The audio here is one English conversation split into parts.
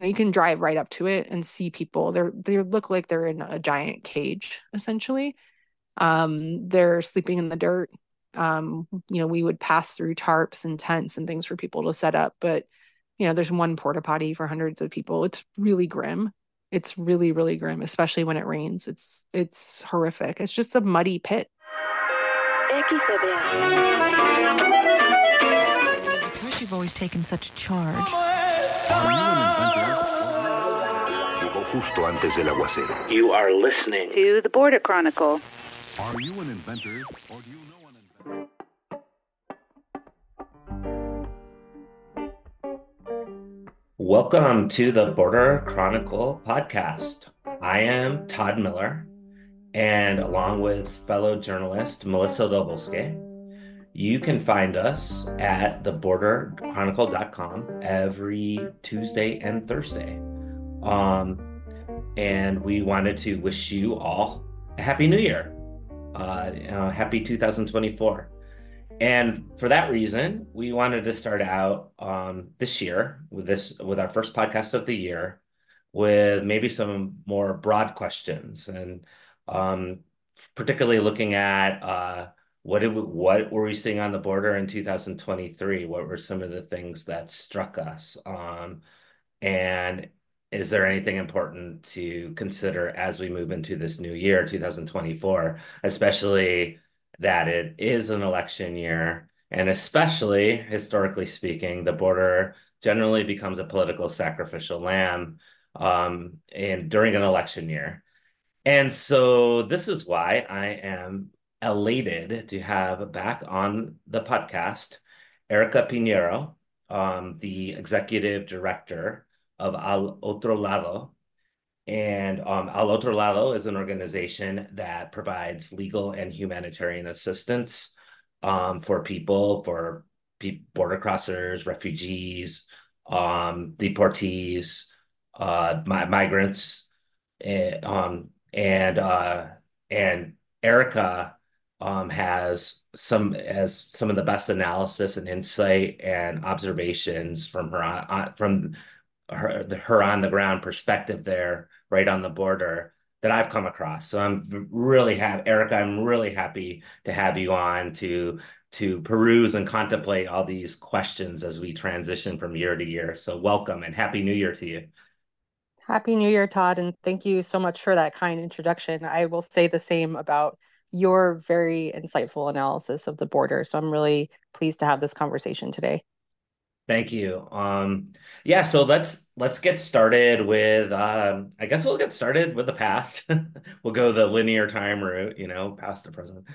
you can drive right up to it and see people. They're they look like they're in a giant cage essentially. Um, they're sleeping in the dirt. Um, you know, we would pass through tarps and tents and things for people to set up, but you know, there's one porta potty for hundreds of people. It's really grim. It's really, really grim, especially when it rains. It's it's horrific. It's just a muddy pit. Because you've always taken such charge. You are listening to the Border Chronicle. Are you an inventor or do you know an inventor? Welcome to the Border Chronicle podcast. I am Todd Miller, and along with fellow journalist Melissa del Bosque, you can find us at theborderchronicle.com every Tuesday and Thursday. Um, and we wanted to wish you all a happy new year. Uh, uh, happy 2024. And for that reason, we wanted to start out um, this year with this with our first podcast of the year with maybe some more broad questions and um, particularly looking at uh, what did we, what were we seeing on the border in 2023? What were some of the things that struck us? Um, and is there anything important to consider as we move into this new year, 2024, especially that it is an election year, and especially historically speaking, the border generally becomes a political sacrificial lamb um, and during an election year. And so this is why I am elated to have back on the podcast Erika Pinheiro, um, the executive director of Al Otro Lado. And um, Al Otro Lado is an organization that provides legal and humanitarian assistance um, for people, for pe- border crossers, refugees, um, deportees, uh, mi- migrants, and, um, and uh, and Erika Um, has some has some of the best analysis and insight and observations from her on, from her her on the ground perspective there, right on the border that I've come across. So I'm really happy, Erika. I'm really happy to have you on to to peruse and contemplate all these questions as we transition from year to year. So welcome and happy New Year to you. Happy New Year, Todd, and thank you so much for that kind introduction. I will say the same about your very insightful analysis of the border. So I'm really pleased to have this conversation today. Thank you. Um, yeah, so let's let's get started with um, I guess we'll get started with the past. we'll go the linear time route, you know, past to present.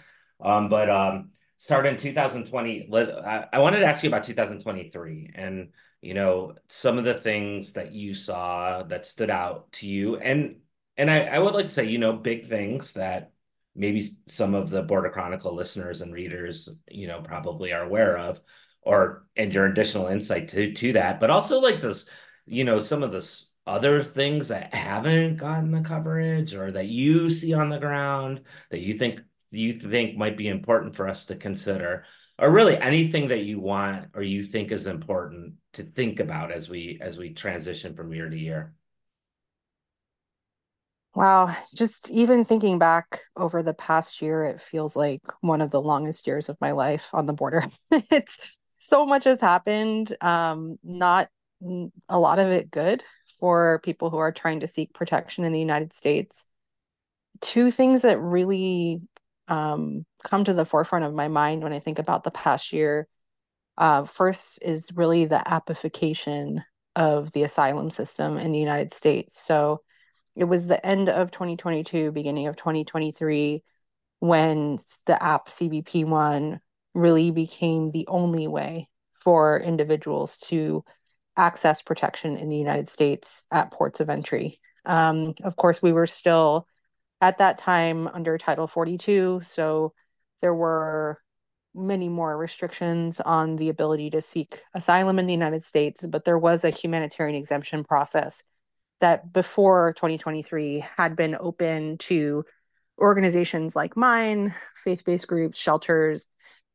Um, but um, start in 2020. I, I wanted to ask you about 2023 and you know some of the things that you saw that stood out to you and and I, I would like to say you know big things that maybe some of the Border Chronicle listeners and readers, you know, probably are aware of, or and your additional insight to to that, but also like this, you know, some of the other things that haven't gotten the coverage or that you see on the ground that you think you think might be important for us to consider or really anything that you want or you think is important to think about as we as we transition from year to year Wow, just even thinking back over the past year, it feels like one of the longest years of my life on the border. it's so much has happened. Um, not a lot of it good for people who are trying to seek protection in the United States. Two things that really um, come to the forefront of my mind when I think about the past year. Uh, first is really the appification of the asylum system in the United States. So, it was the end of 2022, beginning of 2023, when the app CBP1 really became the only way for individuals to access protection in the United States at ports of entry. Um, of course, we were still at that time under Title 42, so there were many more restrictions on the ability to seek asylum in the United States, but there was a humanitarian exemption process that before 2023 had been open to organizations like mine, faith based groups, shelters,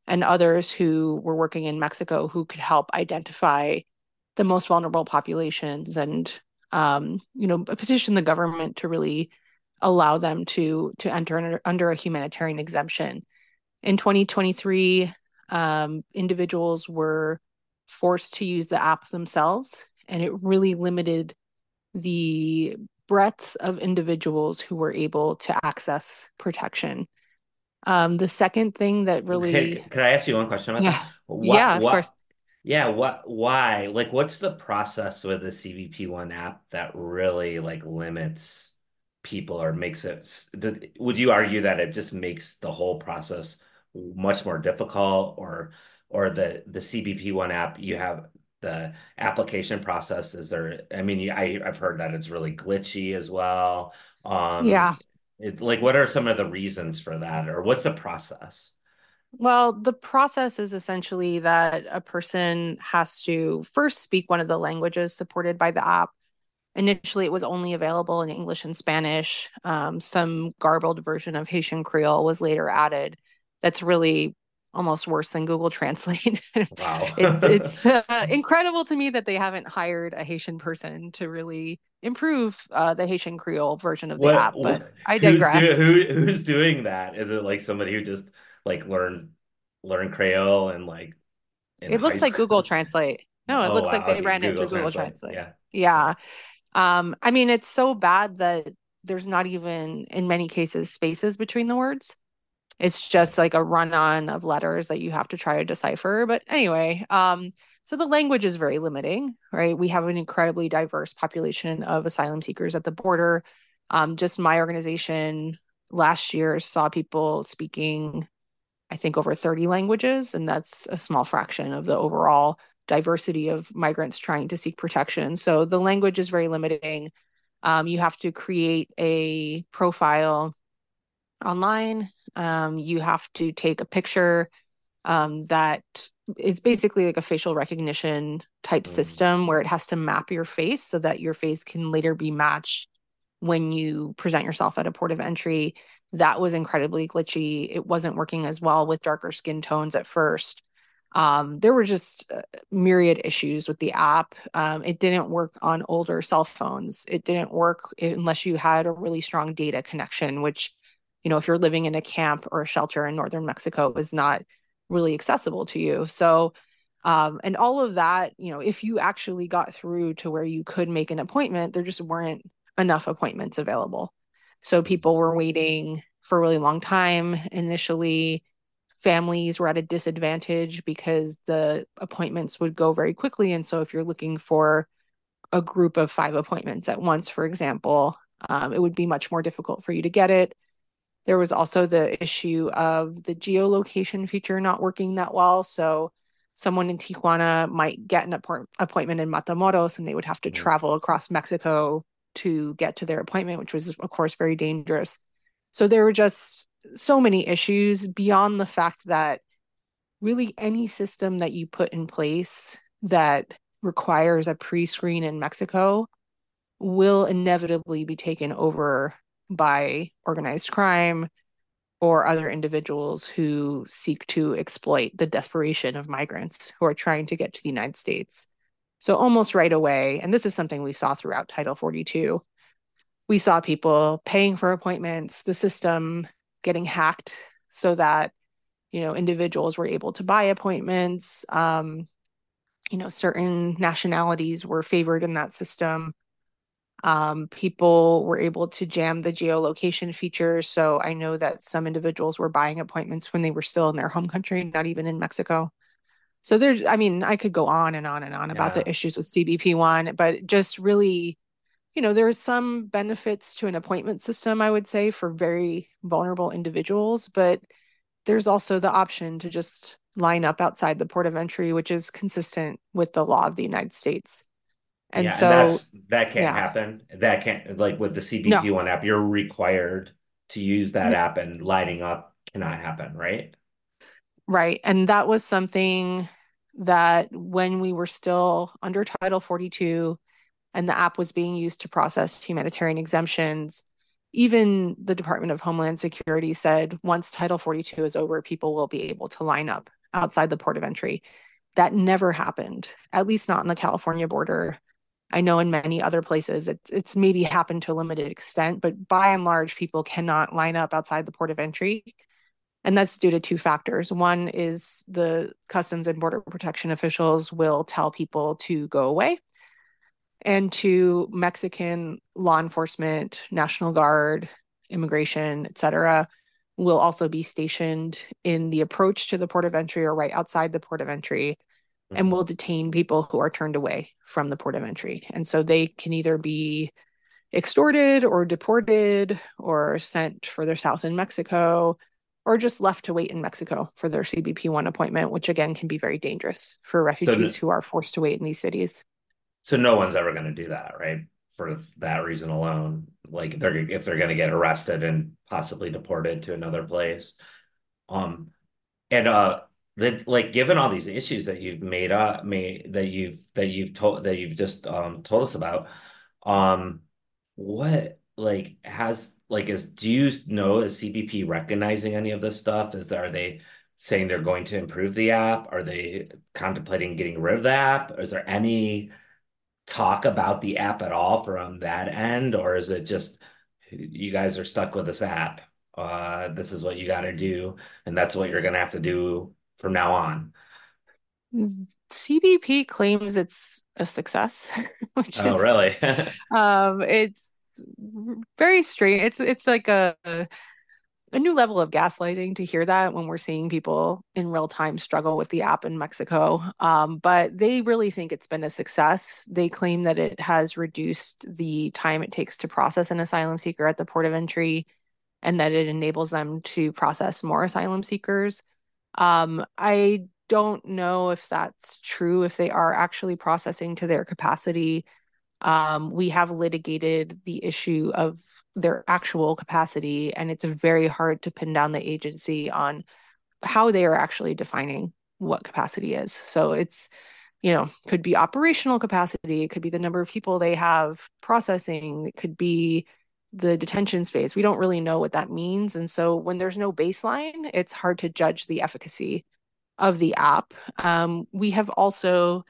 and others who were working in Mexico who could help identify the most vulnerable populations and um, you know, petition the government to really allow them to to enter under, under a humanitarian exemption. In 2023, um, individuals were forced to use the app themselves, and it really limited the breadth of individuals who were able to access protection. Um, the second thing that really Could, could I ask you one question about yeah that? yeah of what, course yeah, what, why? Like, what's the process with the CBP One app that really like limits people or makes it? Would you argue that it just makes the whole process much more difficult, or or the the CBP One app you have the application process? Is there? I mean, I I've heard that it's really glitchy as well. Um, yeah it, like, what are some of the reasons for that, or what's the process? Well, the process is essentially that a person has to first speak one of the languages supported by the app. Initially, it was only available in English and Spanish. Um, some garbled version of Haitian Creole was later added. That's really almost worse than Google Translate. Wow. it, it's uh, incredible to me that they haven't hired a Haitian person to really improve uh, the Haitian Creole version of the What, app. But what I who's digress. do, who who's doing that? Is it like somebody who just like learned learn Creole and like It looks like Google? Translate. No, it Oh looks like they okay, ran it through Google Translate. Translate. Yeah. Yeah. Um, I mean, it's so bad that there's not even, in many cases, spaces between the words. It's just like a run-on of letters that you have to try to decipher. But anyway, um, so the language is very limiting, right? We have an incredibly diverse population of asylum seekers at the border. Um, just my organization last year saw people speaking, I think, over 30 languages, and that's a small fraction of the overall diversity of migrants trying to seek protection. So the language is very limiting. Um, you have to create a profile online. Um, you have to take a picture um, that is basically like a facial recognition type Mm. system where it has to map your face so that your face can later be matched when you present yourself at a port of entry. That was incredibly glitchy. It wasn't working as well with darker skin tones at first. Um, there were just uh, myriad issues with the app. Um, it didn't work on older cell phones. It didn't work unless you had a really strong data connection, which, you know, if you're living in a camp or a shelter in northern Mexico, is not really accessible to you. So, um, and all of that, you know, if you actually got through to where you could make an appointment, there just weren't enough appointments available. So people were waiting for a really long time. Initially, families were at a disadvantage because the appointments would go very quickly. And so if you're looking for a group of five appointments at once, for example, um, it would be much more difficult for you to get it. There was also the issue of the geolocation feature not working that well. So someone in Tijuana might get an appoint- appointment in Matamoros and they would have to Mhm. travel across Mexico to get to their appointment, which was, of course, very dangerous. So there were just so many issues beyond the fact that really any system that you put in place that requires a pre screen in Mexico will inevitably be taken over by organized crime or other individuals who seek to exploit the desperation of migrants who are trying to get to the United States. So, almost right away, and this is something we saw throughout Title 42, we saw people paying for appointments, the system getting hacked so that you know individuals were able to buy appointments um, you know certain nationalities were favored in that system um, people were able to jam the geolocation feature so i know that some individuals were buying appointments when they were still in their home country not even in mexico so there's i mean i could go on and on and on about the issues with cbp1 but just really you know, there's some benefits to an appointment system, I would say, for very vulnerable individuals, but there's also the option to just line up outside the port of entry, which is consistent with the law of the United States. And Yeah, so, and that's that can't yeah. happen. That can't like with the No. CBP One app, you're required to use that N- app and lighting up cannot happen, right? right. And that was something that when we were still under Title 42 and the app was being used to process humanitarian exemptions, even the Department of Homeland Security said once Title 42 is over, people will be able to line up outside the port of entry. That never happened, at least not on the California border. I know in many other places it's it's maybe happened to a limited extent, but by and large, people cannot line up outside the port of entry. And that's due to two factors. One is the Customs and Border Protection officials will tell people to go away. And two, Mexican law enforcement, National Guard, immigration, et cetera, will also be stationed in the approach to the port of entry or right outside the port of entry and Mhm. will detain people who are turned away from the port of entry. And so they can either be extorted or deported or sent further south in Mexico or just left to wait in Mexico for their CBP1 appointment, which again can be very dangerous for refugees who are forced to wait in these cities. So no one's ever going to do that, right? For that reason alone, like if they're if they're going to get arrested and possibly deported to another place. Um, and uh, that like given all these issues that you've made up, made that you've that you've told that you've just um told us about, um, what like has like is do you know is CBP recognizing any of this stuff? Is there are they saying they're going to improve the app? Are they contemplating getting rid of the app? Is there any talk about the app at all from that end, or is it just you guys are stuck with this app? Uh, this is what you got to do, and that's what you're gonna have to do from now on. CBP claims it's a success, which Oh, is really? um it's very strange. It's it's like a a new level of gaslighting to hear that when we're seeing people in real time struggle with the app in Mexico. Um, but they really think it's been a success. They claim that it has reduced the time it takes to process an asylum seeker at the port of entry and that it enables them to process more asylum seekers. Um, I don't know if that's true, if they are actually processing to their capacity. Um, we have litigated the issue of their actual capacity, and it's very hard to pin down the agency on how they are actually defining what capacity is. So it's, you know, could be operational capacity, it could be the number of people they have processing, it could be the detention space. We don't really know what that means. And so when there's no baseline, it's hard to judge the efficacy of the app. Um, we have also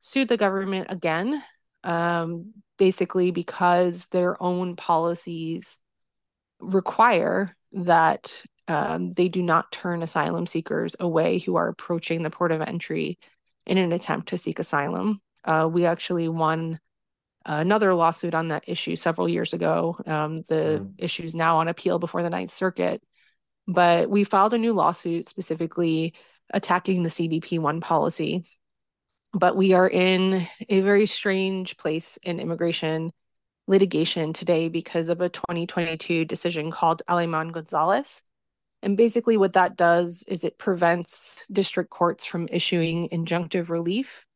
sued the government again, um, basically because their own policies require that um, they do not turn asylum seekers away who are approaching the port of entry in an attempt to seek asylum. Uh, we actually won another lawsuit on that issue several years ago. Um, the Mm. issue is now on appeal before the Ninth Circuit. But we filed a new lawsuit specifically attacking the CBP1 policy. But we are in a very strange place in immigration litigation today because of a 2022 decision called Aleman Gonzalez. And basically, what that does is it prevents district courts from issuing injunctive relief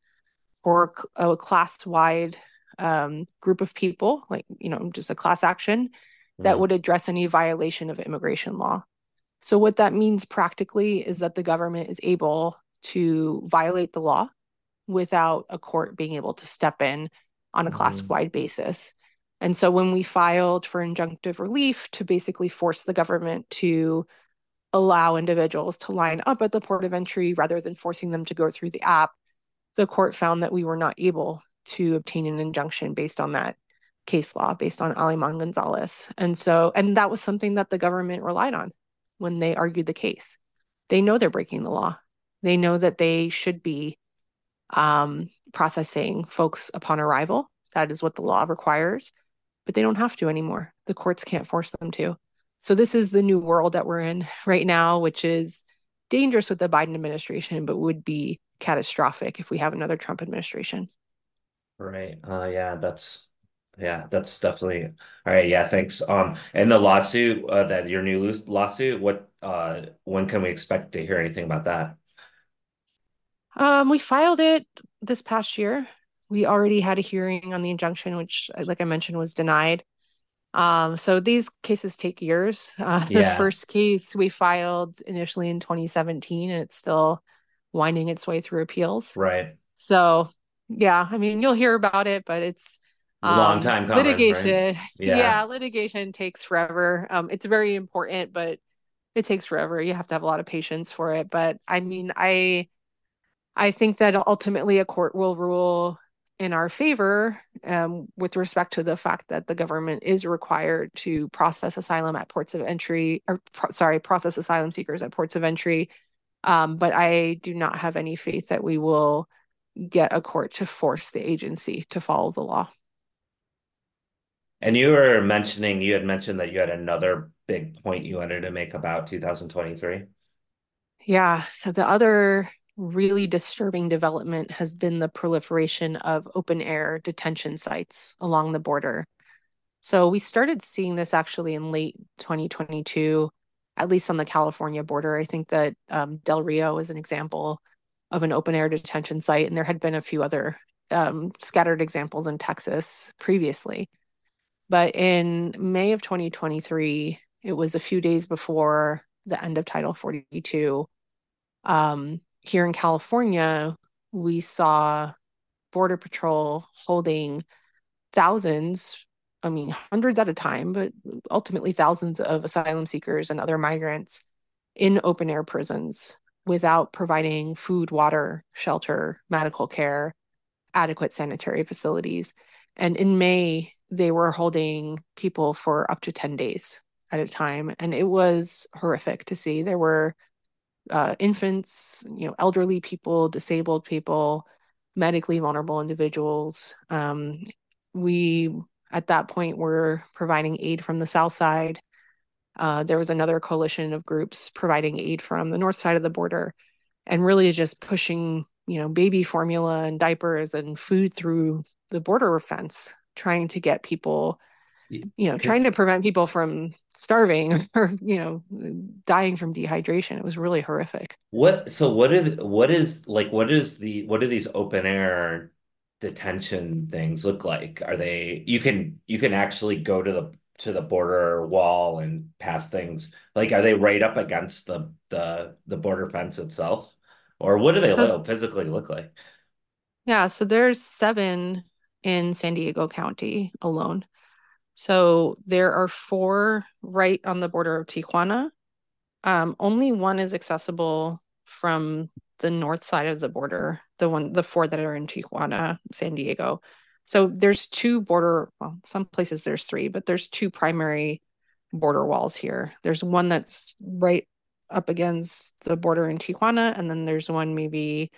for a class wide um, group of people, like, you know, just a class action that Mhm. would address any violation of immigration law. So, what that means practically is that the government is able to violate the law without a court being able to step in on a Mhm. class wide basis. And so, when we filed for injunctive relief to basically force the government to allow individuals to line up at the port of entry rather than forcing them to go through the app, the court found that we were not able to obtain an injunction based on that case law, based on Aleman Gonzalez. And so, and that was something that the government relied on when they argued the case. They know they're breaking the law. They know that they should be um, processing folks upon arrival. That is what the law requires, but they don't have to anymore. The courts can't force them to. So, this is the new world that we're in right now, which is dangerous with the Biden administration, but would be catastrophic if we have another Trump administration. Right. Uh, yeah, that's yeah, that's definitely all right. Yeah, thanks. Um, and the lawsuit, uh, that your new lawsuit, what, uh, when can we expect to hear anything about that? Um, we filed it this past year. We already had a hearing on the injunction, which, like I mentioned, was denied. Um, so these cases take years. Uh, the Yeah. first case we filed initially in 2017, and it's still winding its way through appeals. Right. So, yeah, I mean, you'll hear about it, but it's Long um, time coming, right? litigation. Yeah. Yeah, litigation takes forever. Um, it's very important, but it takes forever. You have to have a lot of patience for it. But I mean, I I think that ultimately a court will rule in our favor um, with respect to the fact that the government is required to process asylum at ports of entry, or pro- sorry, process asylum seekers at ports of entry. Um, but I do not have any faith that we will get a court to force the agency to follow the law. And you were mentioning, you had mentioned that you had another big point you wanted to make about 2023. Yeah. So the other really disturbing development has been the proliferation of open air detention sites along the border. So we started seeing this actually in late 2022, at least on the California border. I think that um, Del Rio is an example of an open air detention site, and there had been a few other um, scattered examples in Texas previously. But in May of 2023, it was a few days before the end of Title 42. Um, here in California, we saw Border Patrol holding thousands, I mean, hundreds at a time, but ultimately thousands of asylum seekers and other migrants in open air prisons without providing food, water, shelter, medical care, adequate sanitary facilities. And in May, they were holding people for up to 10 days at a time. And it was horrific to see. There were uh, infants, you know, elderly people, disabled people, medically vulnerable individuals. Um, we, at that point, were providing aid from the south side. Uh, there was another coalition of groups providing aid from the north side of the border and really just pushing, you know, baby formula and diapers and food through the border fence, trying to get people you know trying to prevent people from starving or you know dying from dehydration. It was really horrific. What so what is what is like what is the what do these open air detention things look like? Are they you can you can actually go to the to the border wall and past things like are they right up against the the the border fence itself or what do they so, physically look like yeah so there's seven in san diego county alone so there are four right on the border of Tijuana. Um, only one is accessible from the north side of the border, the one, the four that are in Tijuana, San Diego. So there's two border, well, some places there's three, but there's two primary border walls here. There's one that's right up against the border in Tijuana, and then there's one maybe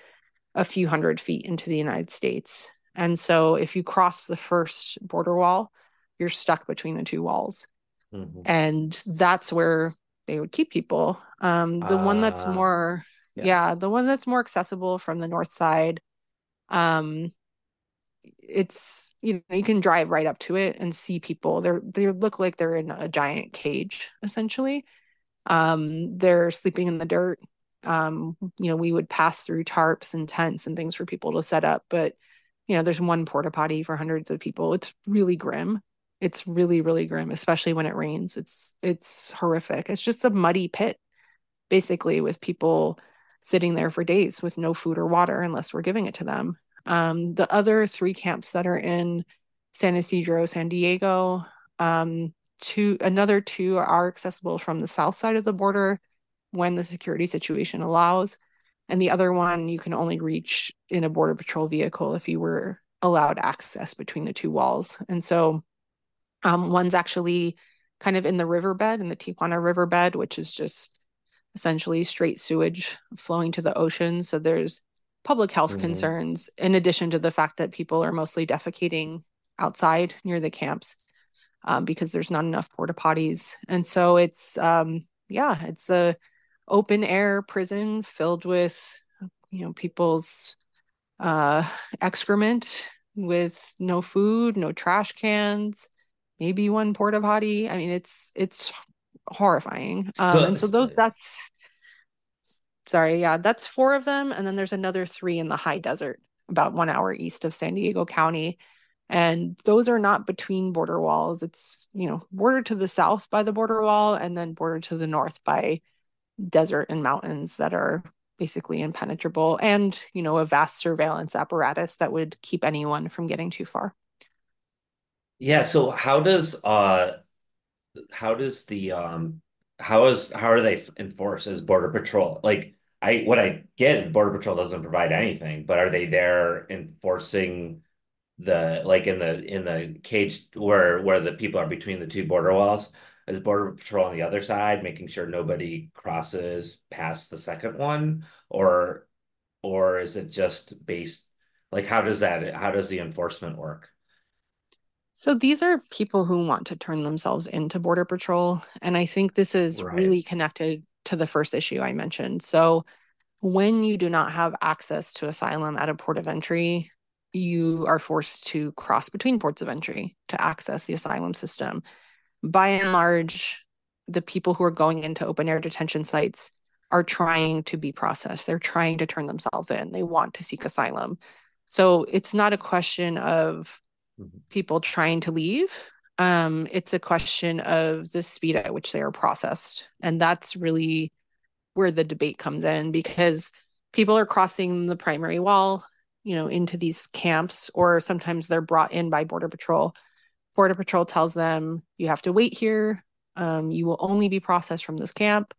a few hundred feet into the United States. And so if you cross the first border wall, you're stuck between the two walls. Mm-hmm. And that's where they would keep people. Um, the uh, one that's ah, more, yeah. yeah, the one that's more accessible from the north side. Um, it's you know you can drive right up to it and see people. They're they look like they're in a giant cage essentially. Um, they're sleeping in the dirt. Um, you know, we would pass through tarps and tents and things for people to set up, but you know, there's one porta potty for hundreds of people. It's really grim it's really really grim especially when it rains it's it's horrific it's just a muddy pit basically with people sitting there for days with no food or water unless we're giving it to them um, the other three camps that are in san Ysidro, san diego um, two another two are accessible from the south side of the border when the security situation allows and the other one you can only reach in a border patrol vehicle if you were allowed access between the two walls and so um, one's actually kind of in the riverbed, in the Tijuana riverbed, which is just essentially straight sewage flowing to the ocean. So there's public health mm-hmm. concerns, in addition to the fact that people are mostly defecating outside near the camps um, because there's not enough porta potties. And so it's, um, yeah, it's a open air prison filled with, you know, people's uh, excrement with no food, no trash cans maybe one porta potty. I mean, it's it's horrifying. Um, and so those that's sorry, yeah, that's four of them, and then there's another three in the high desert, about one hour east of San Diego County. And those are not between border walls. It's, you know, border to the south by the border wall and then border to the north by desert and mountains that are basically impenetrable and, you know, a vast surveillance apparatus that would keep anyone from getting too far. Yeah, so how does uh how does the um how is how are they enforced as Border Patrol? Like I what I get is Border Patrol doesn't provide anything, but are they there enforcing the like in the in the cage where where the people are between the two border walls is border patrol on the other side making sure nobody crosses past the second one or or is it just based like how does that how does the enforcement work So these are people who want to turn themselves into Border Patrol. And I think this is Right. really connected to the first issue I mentioned. So when you do not have access to asylum at a port of entry, you are forced to cross between ports of entry to access the asylum system. By and large, the people who are going into open air detention sites are trying to be processed. They're trying to turn themselves in. They want to seek asylum. So it's not a question of Mhm. people trying to leave. Um, it's a question of the speed at which they are processed. And that's really where the debate comes in because people are crossing the primary wall, you know, into these camps, or sometimes they're brought in by Border Patrol. Border Patrol tells them, you have to wait here. Um, you will only be processed from this camp.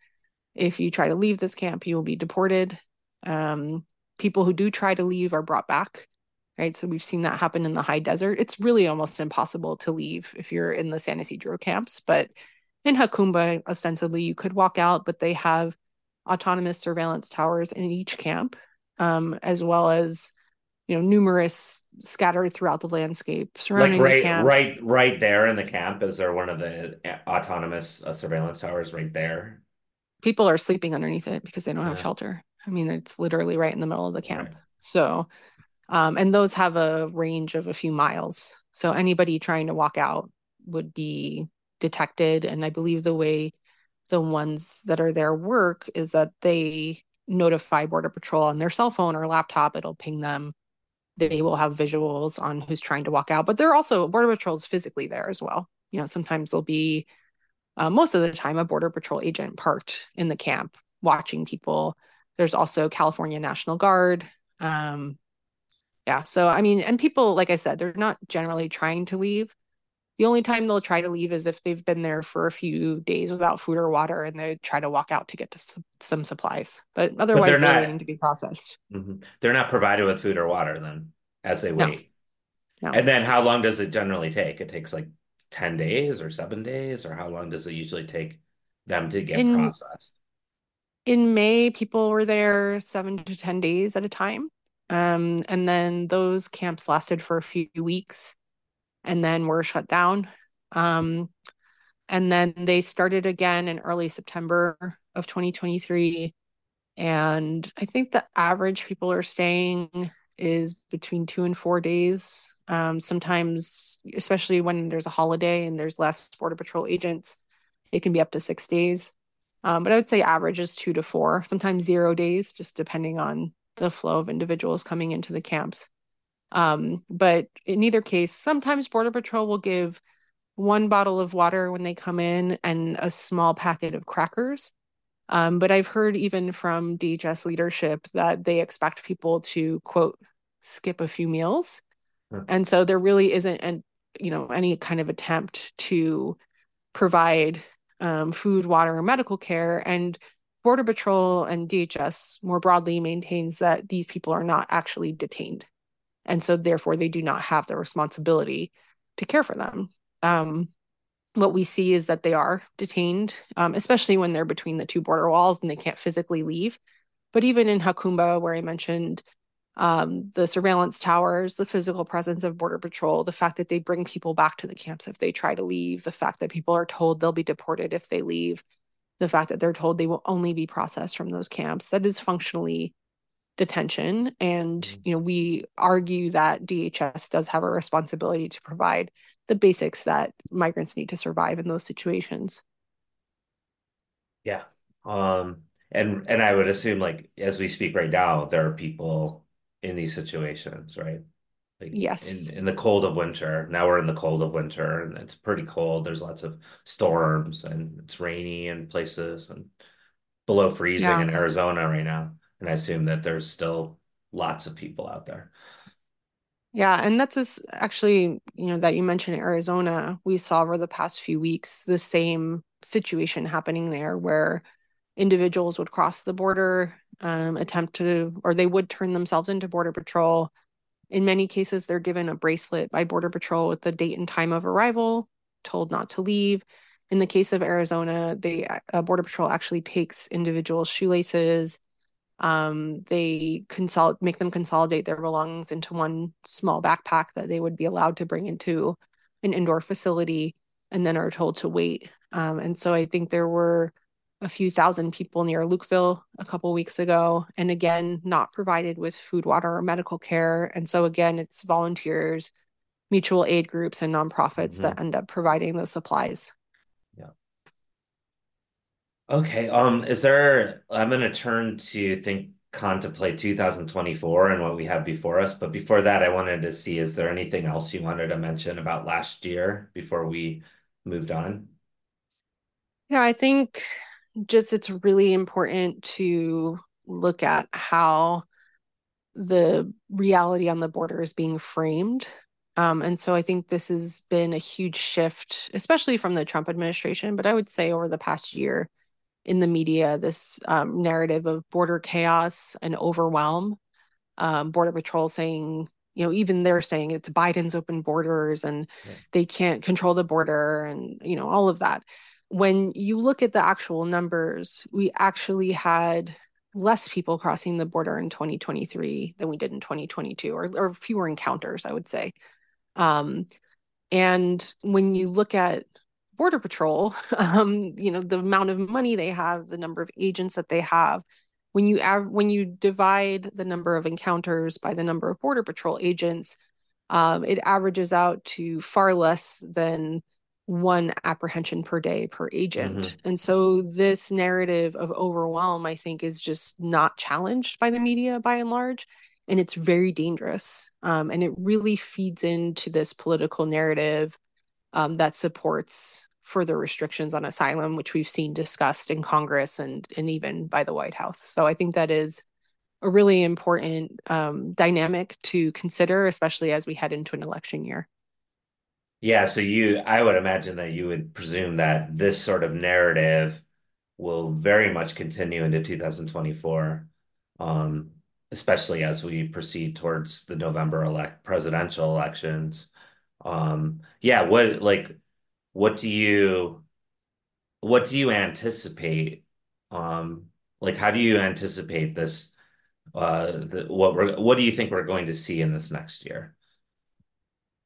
If you try to leave this camp, you will be deported. Um, people who do try to leave are brought back right? So we've seen that happen in the high desert. It's really almost impossible to leave if you're in the San Ysidro camps, but in Jacumba, ostensibly you could walk out, but they have autonomous surveillance towers in each camp, um, as well as you know numerous scattered throughout the landscape like surrounding the right camps. right right there in the camp is there one of the uh, autonomous uh, surveillance towers right there People are sleeping underneath it because they don't have shelter. I mean, it's literally right in the middle of the camp. Right. So, um, and those have a range of a few miles. So anybody trying to walk out would be detected. And I believe the way the ones that are there work is that they notify Border Patrol on their cell phone or laptop. It'll ping them. They will have visuals on who's trying to walk out, but they're also Border Patrol is physically there as well. You know, sometimes there'll be uh, most of the time a Border Patrol agent parked in the camp watching people. There's also California National Guard. Um, yeah, so I mean, and people, like I said, they're not generally trying to leave. The only time they'll try to leave is if they've been there for a few days without food or water and they try to walk out to get to s- some supplies. But otherwise, they're they're not- waiting to be processed. Mhm. they're not provided with food or water then as they No. wait No. and then how long does it generally take it takes like 10 days or seven days or how long does it usually take them to get In- processed in May, people were there seven to 10 days at a time. Um, and then those camps lasted for a few weeks and then were shut down. Um, and then they started again in early September of 2023. And I think the average people are staying is between two and four days. Um, sometimes, especially when there's a holiday and there's less Border Patrol agents, it can be up to six days. Um, but I would say average is two to four, sometimes zero days, just depending on the flow of individuals coming into the camps. Um, but in either case, sometimes Border Patrol will give one bottle of water when they come in and a small packet of crackers. Um, but I've heard even from DHS leadership that they expect people to quote skip a few meals. And so there really isn't an you know any kind of attempt to provide um, food, water, or medical care. And Border Patrol and DHS more broadly maintains that these people are not actually detained. And so therefore they do not have the responsibility to care for them. Um, what we see is that they are detained, um, especially when they're between the two border walls and they can't physically leave. But even in Jacumba, where I mentioned um, the surveillance towers, the physical presence of Border Patrol, the fact that they bring people back to the camps if they try to leave, the fact that people are told they'll be deported if they leave, the fact that they're told they will only be processed from those camps, that is functionally detention. And, Mhm. you know, we argue that DHS does have a responsibility to provide the basics that migrants need to survive in those situations. Yeah. Um, and and I would assume like as we speak right now, there are people in these situations, right? Like Yes. in in the cold of winter. Now we're in the cold of winter and it's pretty cold. There's lots of storms and it's rainy in places and below freezing Yeah. in Arizona right now. And I assume that there's still lots of people out there. Yeah, and that's just actually, you know, that you mentioned Arizona, we saw over the past few weeks the same situation happening there where individuals would cross the border, um, attempt to, or they would turn themselves into Border Patrol. In many cases, they're given a bracelet by Border Patrol with the date and time of arrival, told not to leave. In the case of Arizona, they uh, Border Patrol actually takes individual shoelaces. Um, they consult make them consolidate their belongings into one small backpack that they would be allowed to bring into an indoor facility, and then are told to wait. Um, and so I think there were a few thousand people near Lukeville a couple weeks ago, and again, not provided with food, water, or medical care. And so, again, it's volunteers, mutual aid groups, and nonprofits mm-hmm. that end up providing those supplies. Yeah. Okay. Um, is there, I'm going to turn to think, contemplate 2024 and what we have before us. But before that, I wanted to see, is there anything else you wanted to mention about last year before we moved on? Yeah, I think just it's really important to look at how the reality on the border is being framed. Um, and so I think this has been a huge shift, especially from the Trump administration, but I would say over the past year in the media, this um, narrative of border chaos and overwhelm. Um, border Patrol saying, you know, even they're saying it's Biden's open borders and yeah. they can't control the border and, you know, all of that when you look at the actual numbers, we actually had less people crossing the border in 2023 than we did in 2022, or, or fewer encounters, I would say. Um, and when you look at Border Patrol, um, you know, the amount of money they have, the number of agents that they have, when you av- when you divide the number of encounters by the number of Border Patrol agents, um, it averages out to far less than one apprehension per day per agent. Mm-hmm. And so this narrative of overwhelm, I think, is just not challenged by the media by and large. And it's very dangerous. Um, and it really feeds into this political narrative um, that supports further restrictions on asylum, which we've seen discussed in Congress and, and even by the White House. So I think that is a really important um, dynamic to consider, especially as we head into an election year. Yeah, so you, I would imagine that you would presume that this sort of narrative will very much continue into 2024, um, especially as we proceed towards the November elect presidential elections. Um, yeah, what like what do you what do you anticipate? Um, like how do you anticipate this? Uh, the, what we're what do you think we're going to see in this next year?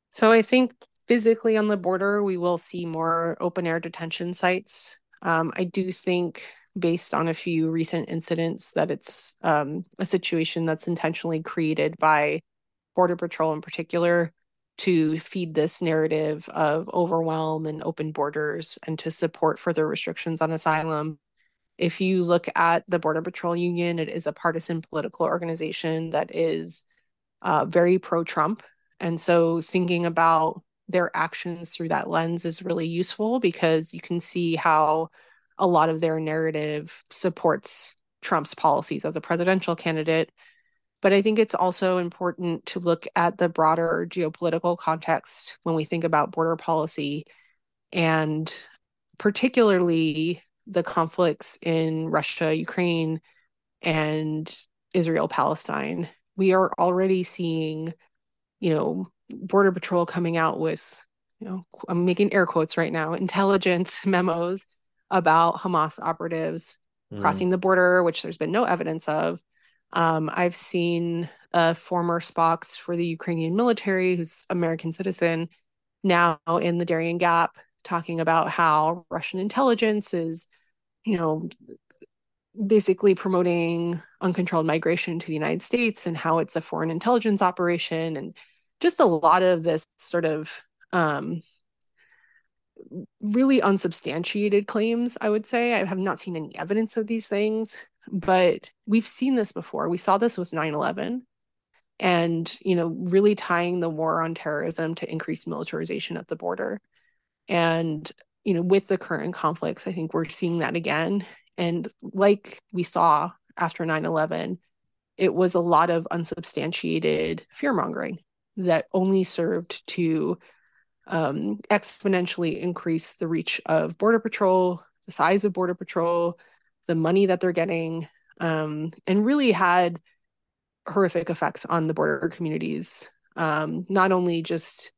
So I think physically on the border, we will see more open air detention sites. Um, I do think, based on a few recent incidents, that it's um, a situation that's intentionally created by Border Patrol in particular to feed this narrative of overwhelm and open borders and to support further restrictions on asylum. If you look at the Border Patrol Union, it is a partisan political organization that is uh, very pro Trump. And so, thinking about their actions through that lens is really useful because you can see how a lot of their narrative supports Trump's policies as a presidential candidate. But I think it's also important to look at the broader geopolitical context when we think about border policy and particularly the conflicts in Russia, Ukraine, and Israel, Palestine. We are already seeing, you know, border patrol coming out with you know i'm making air quotes right now intelligence memos about hamas operatives mm. crossing the border which there's been no evidence of um, i've seen a former spox for the ukrainian military who's american citizen now in the darien gap talking about how russian intelligence is you know basically promoting uncontrolled migration to the united states and how it's a foreign intelligence operation and just a lot of this sort of um, really unsubstantiated claims, I would say. I have not seen any evidence of these things, but we've seen this before. We saw this with 9 11 and, you know, really tying the war on terrorism to increased militarization at the border. And, you know, with the current conflicts, I think we're seeing that again. And like we saw after 9 11, it was a lot of unsubstantiated fear mongering that only served to um, exponentially increase the reach of Border Patrol, the size of Border Patrol, the money that they're getting, um, and really had horrific effects on the border communities Um, not only just,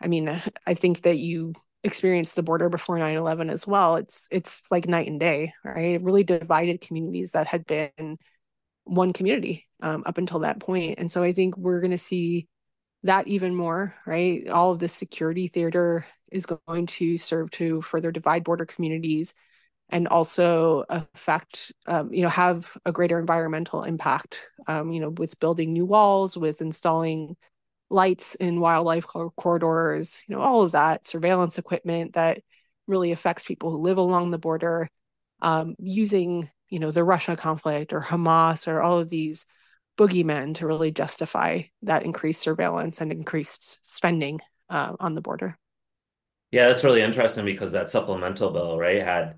I mean, I think that you experienced the border before 9-11 as well. It's it's like night and day, right? It really divided communities that had been one community um, up until that point. And so I think we're going to see that even more, right? All of this security theater is going to serve to further divide border communities and also affect, um, you know, have a greater environmental impact, um, you know, with building new walls, with installing lights in wildlife corridors, you know, all of that surveillance equipment that really affects people who live along the border, um, using, you know, the Russia conflict or Hamas or all of these boogeymen to really justify that increased surveillance and increased spending uh, on the border. Yeah, that's really interesting because that supplemental bill, right, had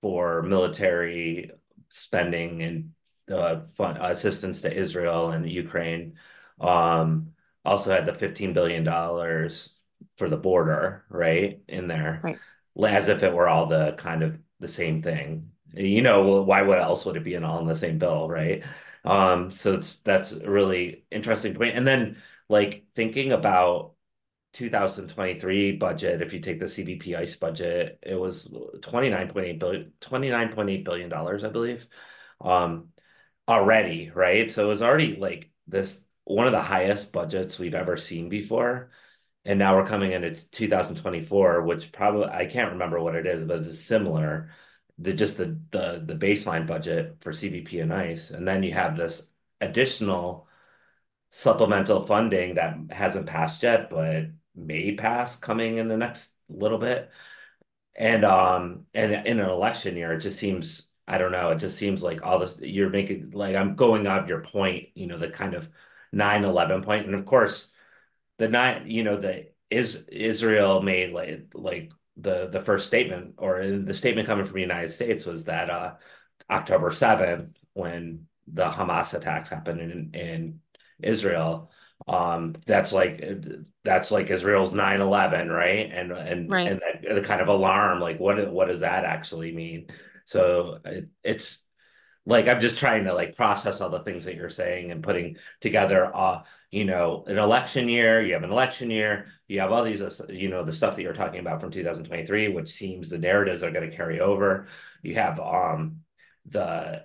for military spending and uh, fund, assistance to Israel and Ukraine. Um, also had the $15 billion for the border, right, in there, right. as if it were all the kind of the same thing. You know, why what else would it be in all in the same bill, right? Um, so it's that's a really interesting point. And then like thinking about 2023 budget, if you take the CBP ICE budget, it was 29.8 billion, 29.8 billion dollars, I believe, um, already, right? So it was already like this one of the highest budgets we've ever seen before. And now we're coming into 2024, which probably I can't remember what it is, but it's similar. The just the the the baseline budget for CBP and ICE, and then you have this additional supplemental funding that hasn't passed yet, but may pass coming in the next little bit. And um and in an election year, it just seems I don't know, it just seems like all this you're making like I'm going off your point, you know, the kind of 9-11 point. And of course, the nine, you know, the is Israel made like like the the first statement or the statement coming from the United States was that uh October 7th when the Hamas attacks happened in in Israel um that's like that's like Israel's 9/11 right and and right. and that, the kind of alarm like what what does that actually mean so it, it's like I'm just trying to like process all the things that you're saying and putting together uh you know an election year you have an election year you have all these uh, you know the stuff that you're talking about from 2023 which seems the narratives are going to carry over you have um the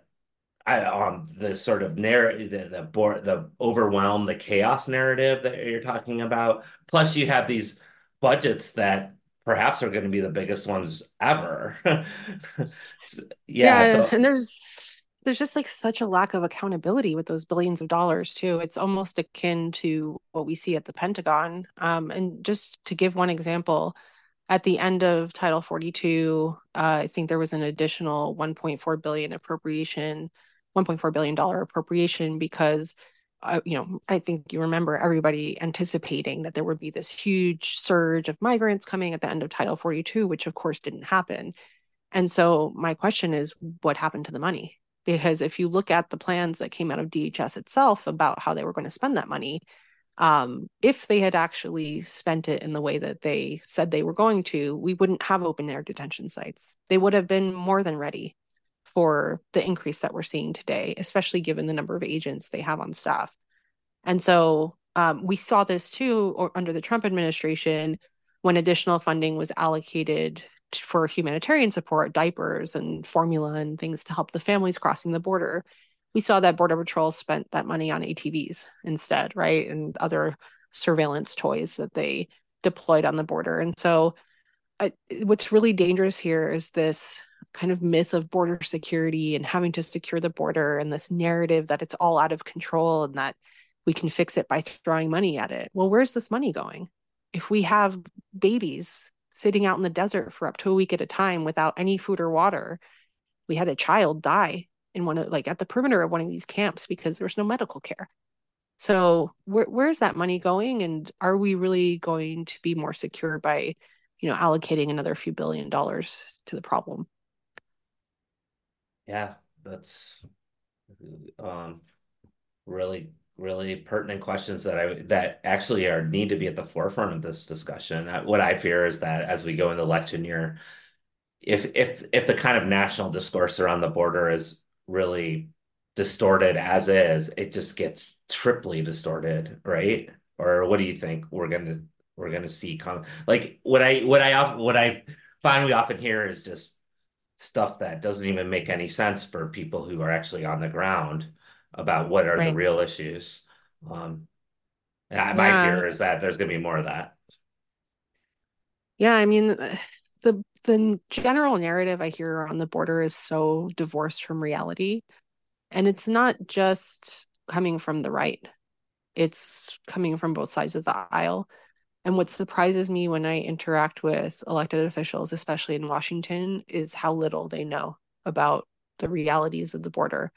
I, um the sort of narrative the the, board, the overwhelm the chaos narrative that you're talking about plus you have these budgets that perhaps are going to be the biggest ones ever yeah, yeah so. and there's there's just like such a lack of accountability with those billions of dollars too. It's almost akin to what we see at the pentagon um, and just to give one example at the end of title 42 uh, i think there was an additional 1.4 billion appropriation 1.4 billion dollar appropriation because uh, you know i think you remember everybody anticipating that there would be this huge surge of migrants coming at the end of title 42 which of course didn't happen. And so my question is what happened to the money because if you look at the plans that came out of dhs itself about how they were going to spend that money um, if they had actually spent it in the way that they said they were going to, we wouldn't have open air detention sites. They would have been more than ready for the increase that we're seeing today, especially given the number of agents they have on staff. And so um, we saw this too or under the Trump administration when additional funding was allocated for humanitarian support, diapers and formula and things to help the families crossing the border. We saw that Border Patrol spent that money on ATVs instead, right? And other surveillance toys that they deployed on the border. And so, I, what's really dangerous here is this kind of myth of border security and having to secure the border and this narrative that it's all out of control and that we can fix it by throwing money at it. Well, where's this money going? If we have babies sitting out in the desert for up to a week at a time without any food or water, we had a child die in one of like at the perimeter of one of these camps because there's no medical care. So where where's that money going? And are we really going to be more secure by, you know, allocating another few billion dollars to the problem? Yeah, that's um really really pertinent questions that I that actually are need to be at the forefront of this discussion. Uh, what I fear is that as we go into election year, if if if the kind of national discourse around the border is really distorted as is, it just gets triply distorted, right? or what do you think we're gonna we're gonna see come like what I what I often what I find we often hear is just stuff that doesn't even make any sense for people who are actually on the ground about what are right. the real issues. Um, yeah. my fear is that there's going to be more of that. Yeah, I mean, the the general narrative I hear on the border is so divorced from reality, and it's not just coming from the right; it's coming from both sides of the aisle. And what surprises me when I interact with elected officials, especially in Washington, is how little they know about the realities of the border.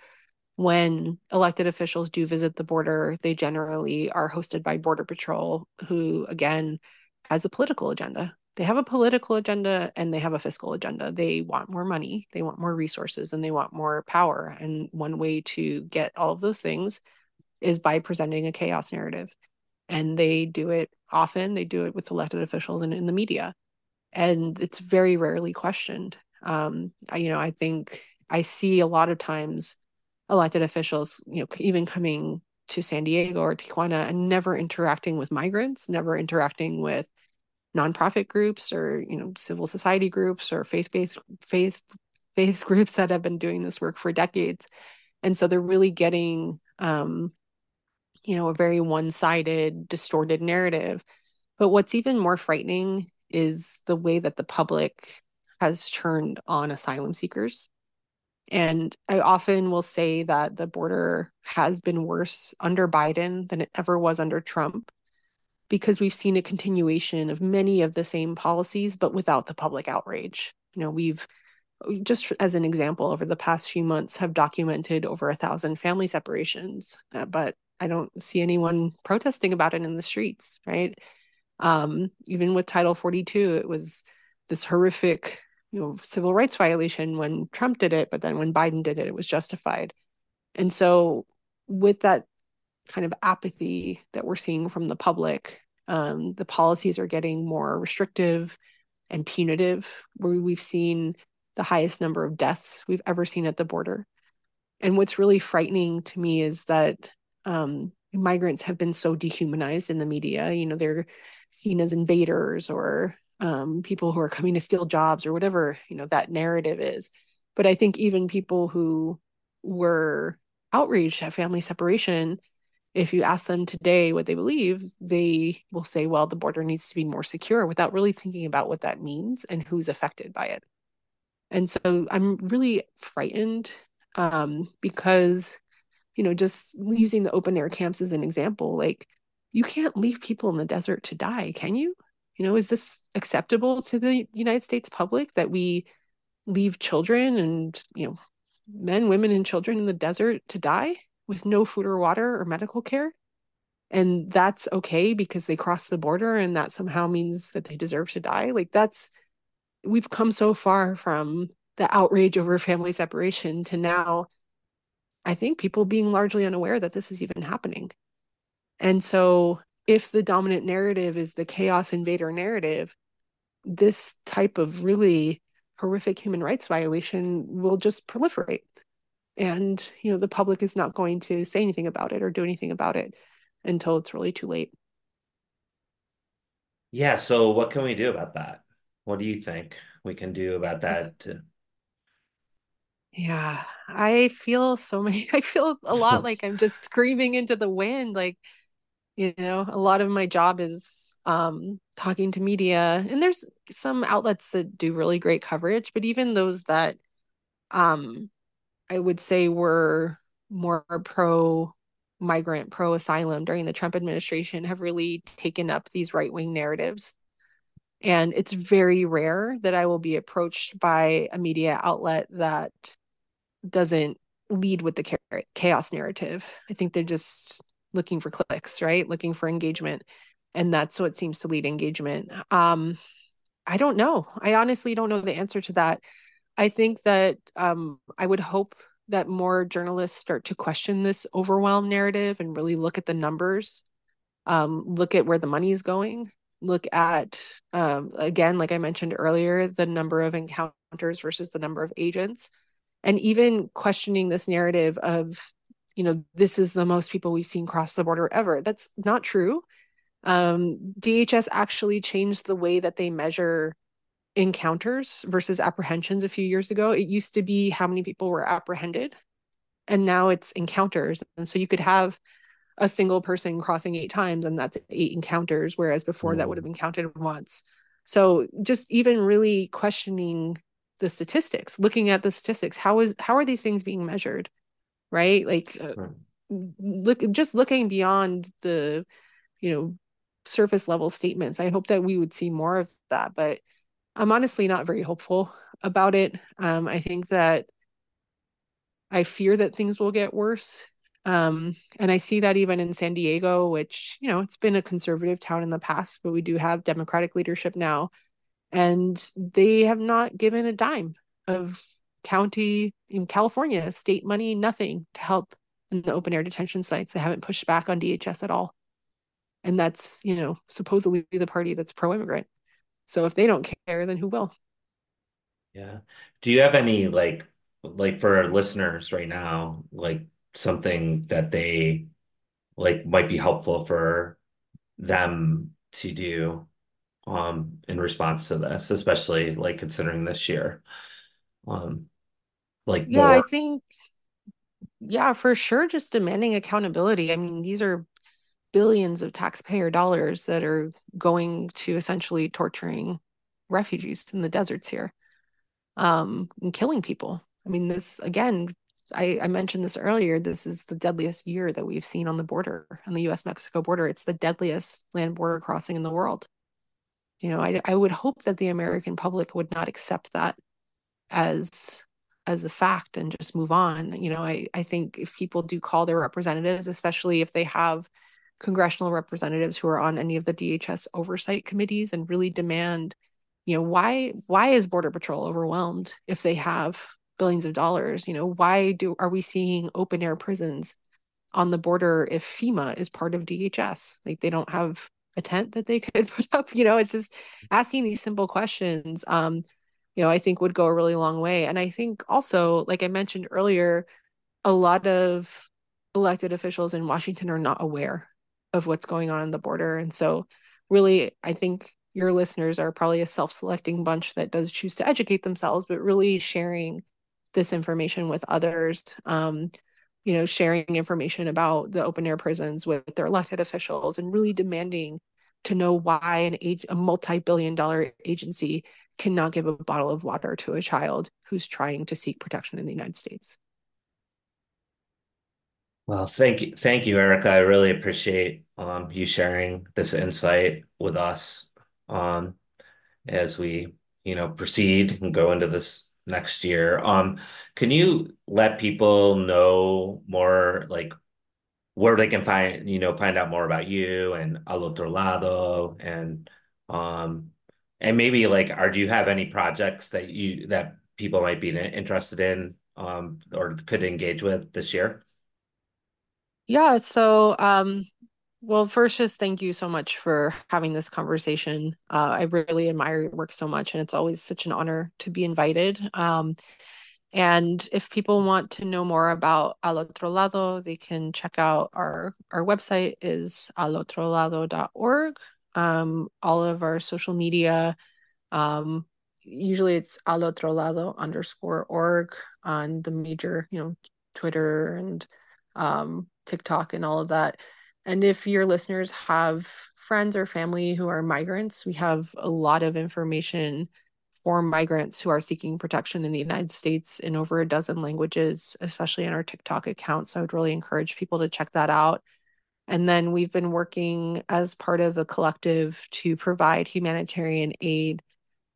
When elected officials do visit the border, they generally are hosted by Border Patrol, who, again, has a political agenda. They have a political agenda and they have a fiscal agenda. They want more money, they want more resources, and they want more power. And one way to get all of those things is by presenting a chaos narrative and they do it often they do it with elected officials and in the media and it's very rarely questioned um, I, you know i think i see a lot of times elected officials you know even coming to san diego or tijuana and never interacting with migrants never interacting with nonprofit groups or you know civil society groups or faith-based faith faith groups that have been doing this work for decades and so they're really getting um, you know, a very one sided, distorted narrative. But what's even more frightening is the way that the public has turned on asylum seekers. And I often will say that the border has been worse under Biden than it ever was under Trump because we've seen a continuation of many of the same policies, but without the public outrage. You know, we've just as an example, over the past few months, have documented over a thousand family separations, uh, but I don't see anyone protesting about it in the streets, right? Um, even with Title 42, it was this horrific, you know, civil rights violation when Trump did it, but then when Biden did it, it was justified. And so, with that kind of apathy that we're seeing from the public, um, the policies are getting more restrictive and punitive, where we've seen the highest number of deaths we've ever seen at the border. And what's really frightening to me is that um, migrants have been so dehumanized in the media. You know, they're seen as invaders or um, people who are coming to steal jobs or whatever, you know, that narrative is. But I think even people who were outraged at family separation, if you ask them today what they believe, they will say, well, the border needs to be more secure without really thinking about what that means and who's affected by it. And so I'm really frightened um, because you know, just using the open air camps as an example, like you can't leave people in the desert to die, can you? You know, is this acceptable to the United States public that we leave children and, you know, men, women, and children in the desert to die with no food or water or medical care? And that's okay because they cross the border and that somehow means that they deserve to die. Like, that's, we've come so far from the outrage over family separation to now I think people being largely unaware that this is even happening. And so, if the dominant narrative is the chaos invader narrative, this type of really horrific human rights violation will just proliferate. And, you know, the public is not going to say anything about it or do anything about it until it's really too late. Yeah. So, what can we do about that? What do you think we can do about that to yeah, I feel so many. I feel a lot like I'm just screaming into the wind. Like, you know, a lot of my job is um, talking to media, and there's some outlets that do really great coverage, but even those that um, I would say were more pro migrant, pro asylum during the Trump administration have really taken up these right wing narratives. And it's very rare that I will be approached by a media outlet that doesn't lead with the chaos narrative. I think they're just looking for clicks, right? Looking for engagement. And that's what seems to lead engagement. Um, I don't know. I honestly don't know the answer to that. I think that um, I would hope that more journalists start to question this overwhelm narrative and really look at the numbers, um, look at where the money is going, look at, um, again, like I mentioned earlier, the number of encounters versus the number of agents and even questioning this narrative of you know this is the most people we've seen cross the border ever that's not true Um, DHS actually changed the way that they measure encounters versus apprehensions a few years ago. It used to be how many people were apprehended, and now it's encounters. And so you could have a single person crossing eight times, and that's eight encounters, whereas before mm. that would have been counted once. So just even really questioning the statistics, looking at the statistics, how is how are these things being measured, right? Like, uh, look just looking beyond the, you know, surface level statements. I hope that we would see more of that, but I'm honestly not very hopeful about it. Um, I think that I fear that things will get worse. Um, and I see that even in San Diego, which, you know, it's been a conservative town in the past, but we do have Democratic leadership now. And they have not given a dime of county in California, state money, nothing to help in the open air detention sites. They haven't pushed back on DHS at all. And that's you know supposedly the party that's pro-immigrant. So if they don't care then who will? Yeah. Do you have any like like for our listeners right now like something that they like might be helpful for them to do um in response to this especially like considering this year? Um like yeah more... i think yeah for sure just demanding accountability i mean these are billions of taxpayer dollars that are going to essentially torturing refugees in the deserts here um, and killing people. I mean, this again, I, I, mentioned this earlier. This is the deadliest year that we've seen on the border, on the US Mexico border. It's the deadliest land border crossing in the world. You know, I, I would hope that the American public would not accept that as as a fact and just move on. You know, I, I think if people do call their representatives, especially if they have congressional representatives who are on any of the DHS oversight committees and really demand, you know, why why is Border Patrol overwhelmed if they have billions of dollars? You know, why do are we seeing open air prisons on the border if FEMA is part of DHS? Like they don't have a tent that they could put up. You know, it's just asking these simple questions. Um, you know, I think would go a really long way. And I think also, like I mentioned earlier, a lot of elected officials in Washington are not aware of what's going on in the border. And so, really, I think your listeners are probably a self selecting bunch that does choose to educate themselves, but really sharing this information with others. Um, you know, sharing information about the open air prisons with their elected officials and really demanding to know why an age, a multi-billion dollar agency cannot give a bottle of water to a child who's trying to seek protection in the United States. Well, thank you, thank you, Erika. I really appreciate um, you sharing this insight with us um, as we, you know, proceed and go into this next year. Um, can you let people know more, like where they can find, you know, find out more about you and Al Otro Lado and um, and maybe like, are do you have any projects that you that people might be interested in um, or could engage with this year? Yeah, so um well first just thank you so much for having this conversation. Uh, I really admire your work so much and it's always such an honor to be invited. Um and if people want to know more about Al Otro Lado, they can check out our our website is alotrolado.org. Um all of our social media um usually it's alotrolado underscore org on the major, you know, Twitter and um TikTok and all of that. And if your listeners have friends or family who are migrants, we have a lot of information for migrants who are seeking protection in the United States in over a dozen languages, especially in our TikTok account. So I would really encourage people to check that out. And then we've been working as part of a collective to provide humanitarian aid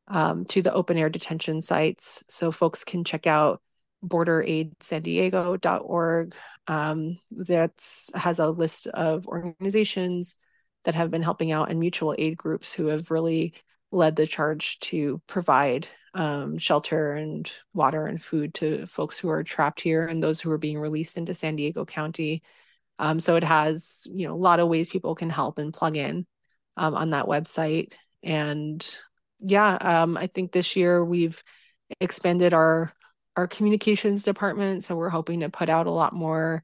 um, to the open air detention sites. So folks can check out borderaidssandiego.org um, that has a list of organizations that have been helping out and mutual aid groups who have really led the charge to provide um, shelter and water and food to folks who are trapped here and those who are being released into San Diego County. Um, so it has, you know, a lot of ways people can help and plug in um, on that website. And yeah, um, I think this year we've expanded our our communications department. So we're hoping to put out a lot more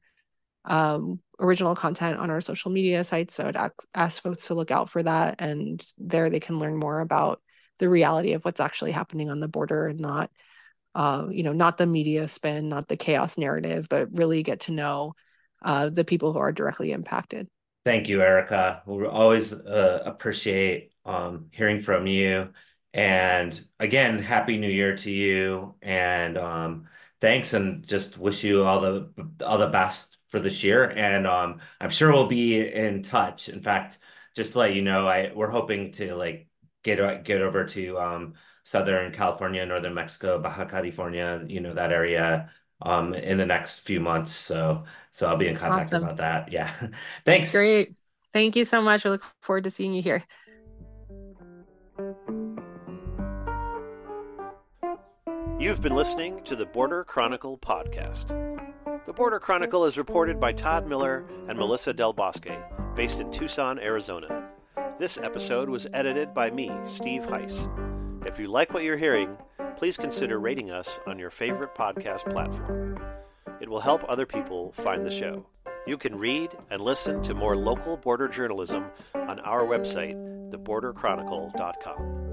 um, original content on our social media sites. So I'd ask, folks to look out for that. And there they can learn more about the reality of what's actually happening on the border and not, uh, you know, not the media spin, not the chaos narrative, but really get to know uh, the people who are directly impacted. Thank you, Erika. We always uh, appreciate um, hearing from you. And again, happy new year to you. And um, thanks, and just wish you all the all the best for this year. And um, I'm sure we'll be in touch. In fact, just to let you know, I we're hoping to like get get over to um, Southern California, Northern Mexico, Baja California, you know that area um, in the next few months. So so I'll be in contact awesome. about that. Yeah. Thanks. Great. Thank you so much. I look forward to seeing you here. You've been listening to the Border Chronicle podcast. The Border Chronicle is reported by Todd Miller and Melissa Del Bosque, based in Tucson, Arizona. This episode was edited by me, Steve Heiss. If you like what you're hearing, please consider rating us on your favorite podcast platform. It will help other people find the show. You can read and listen to more local border journalism on our website, theborderchronicle.com.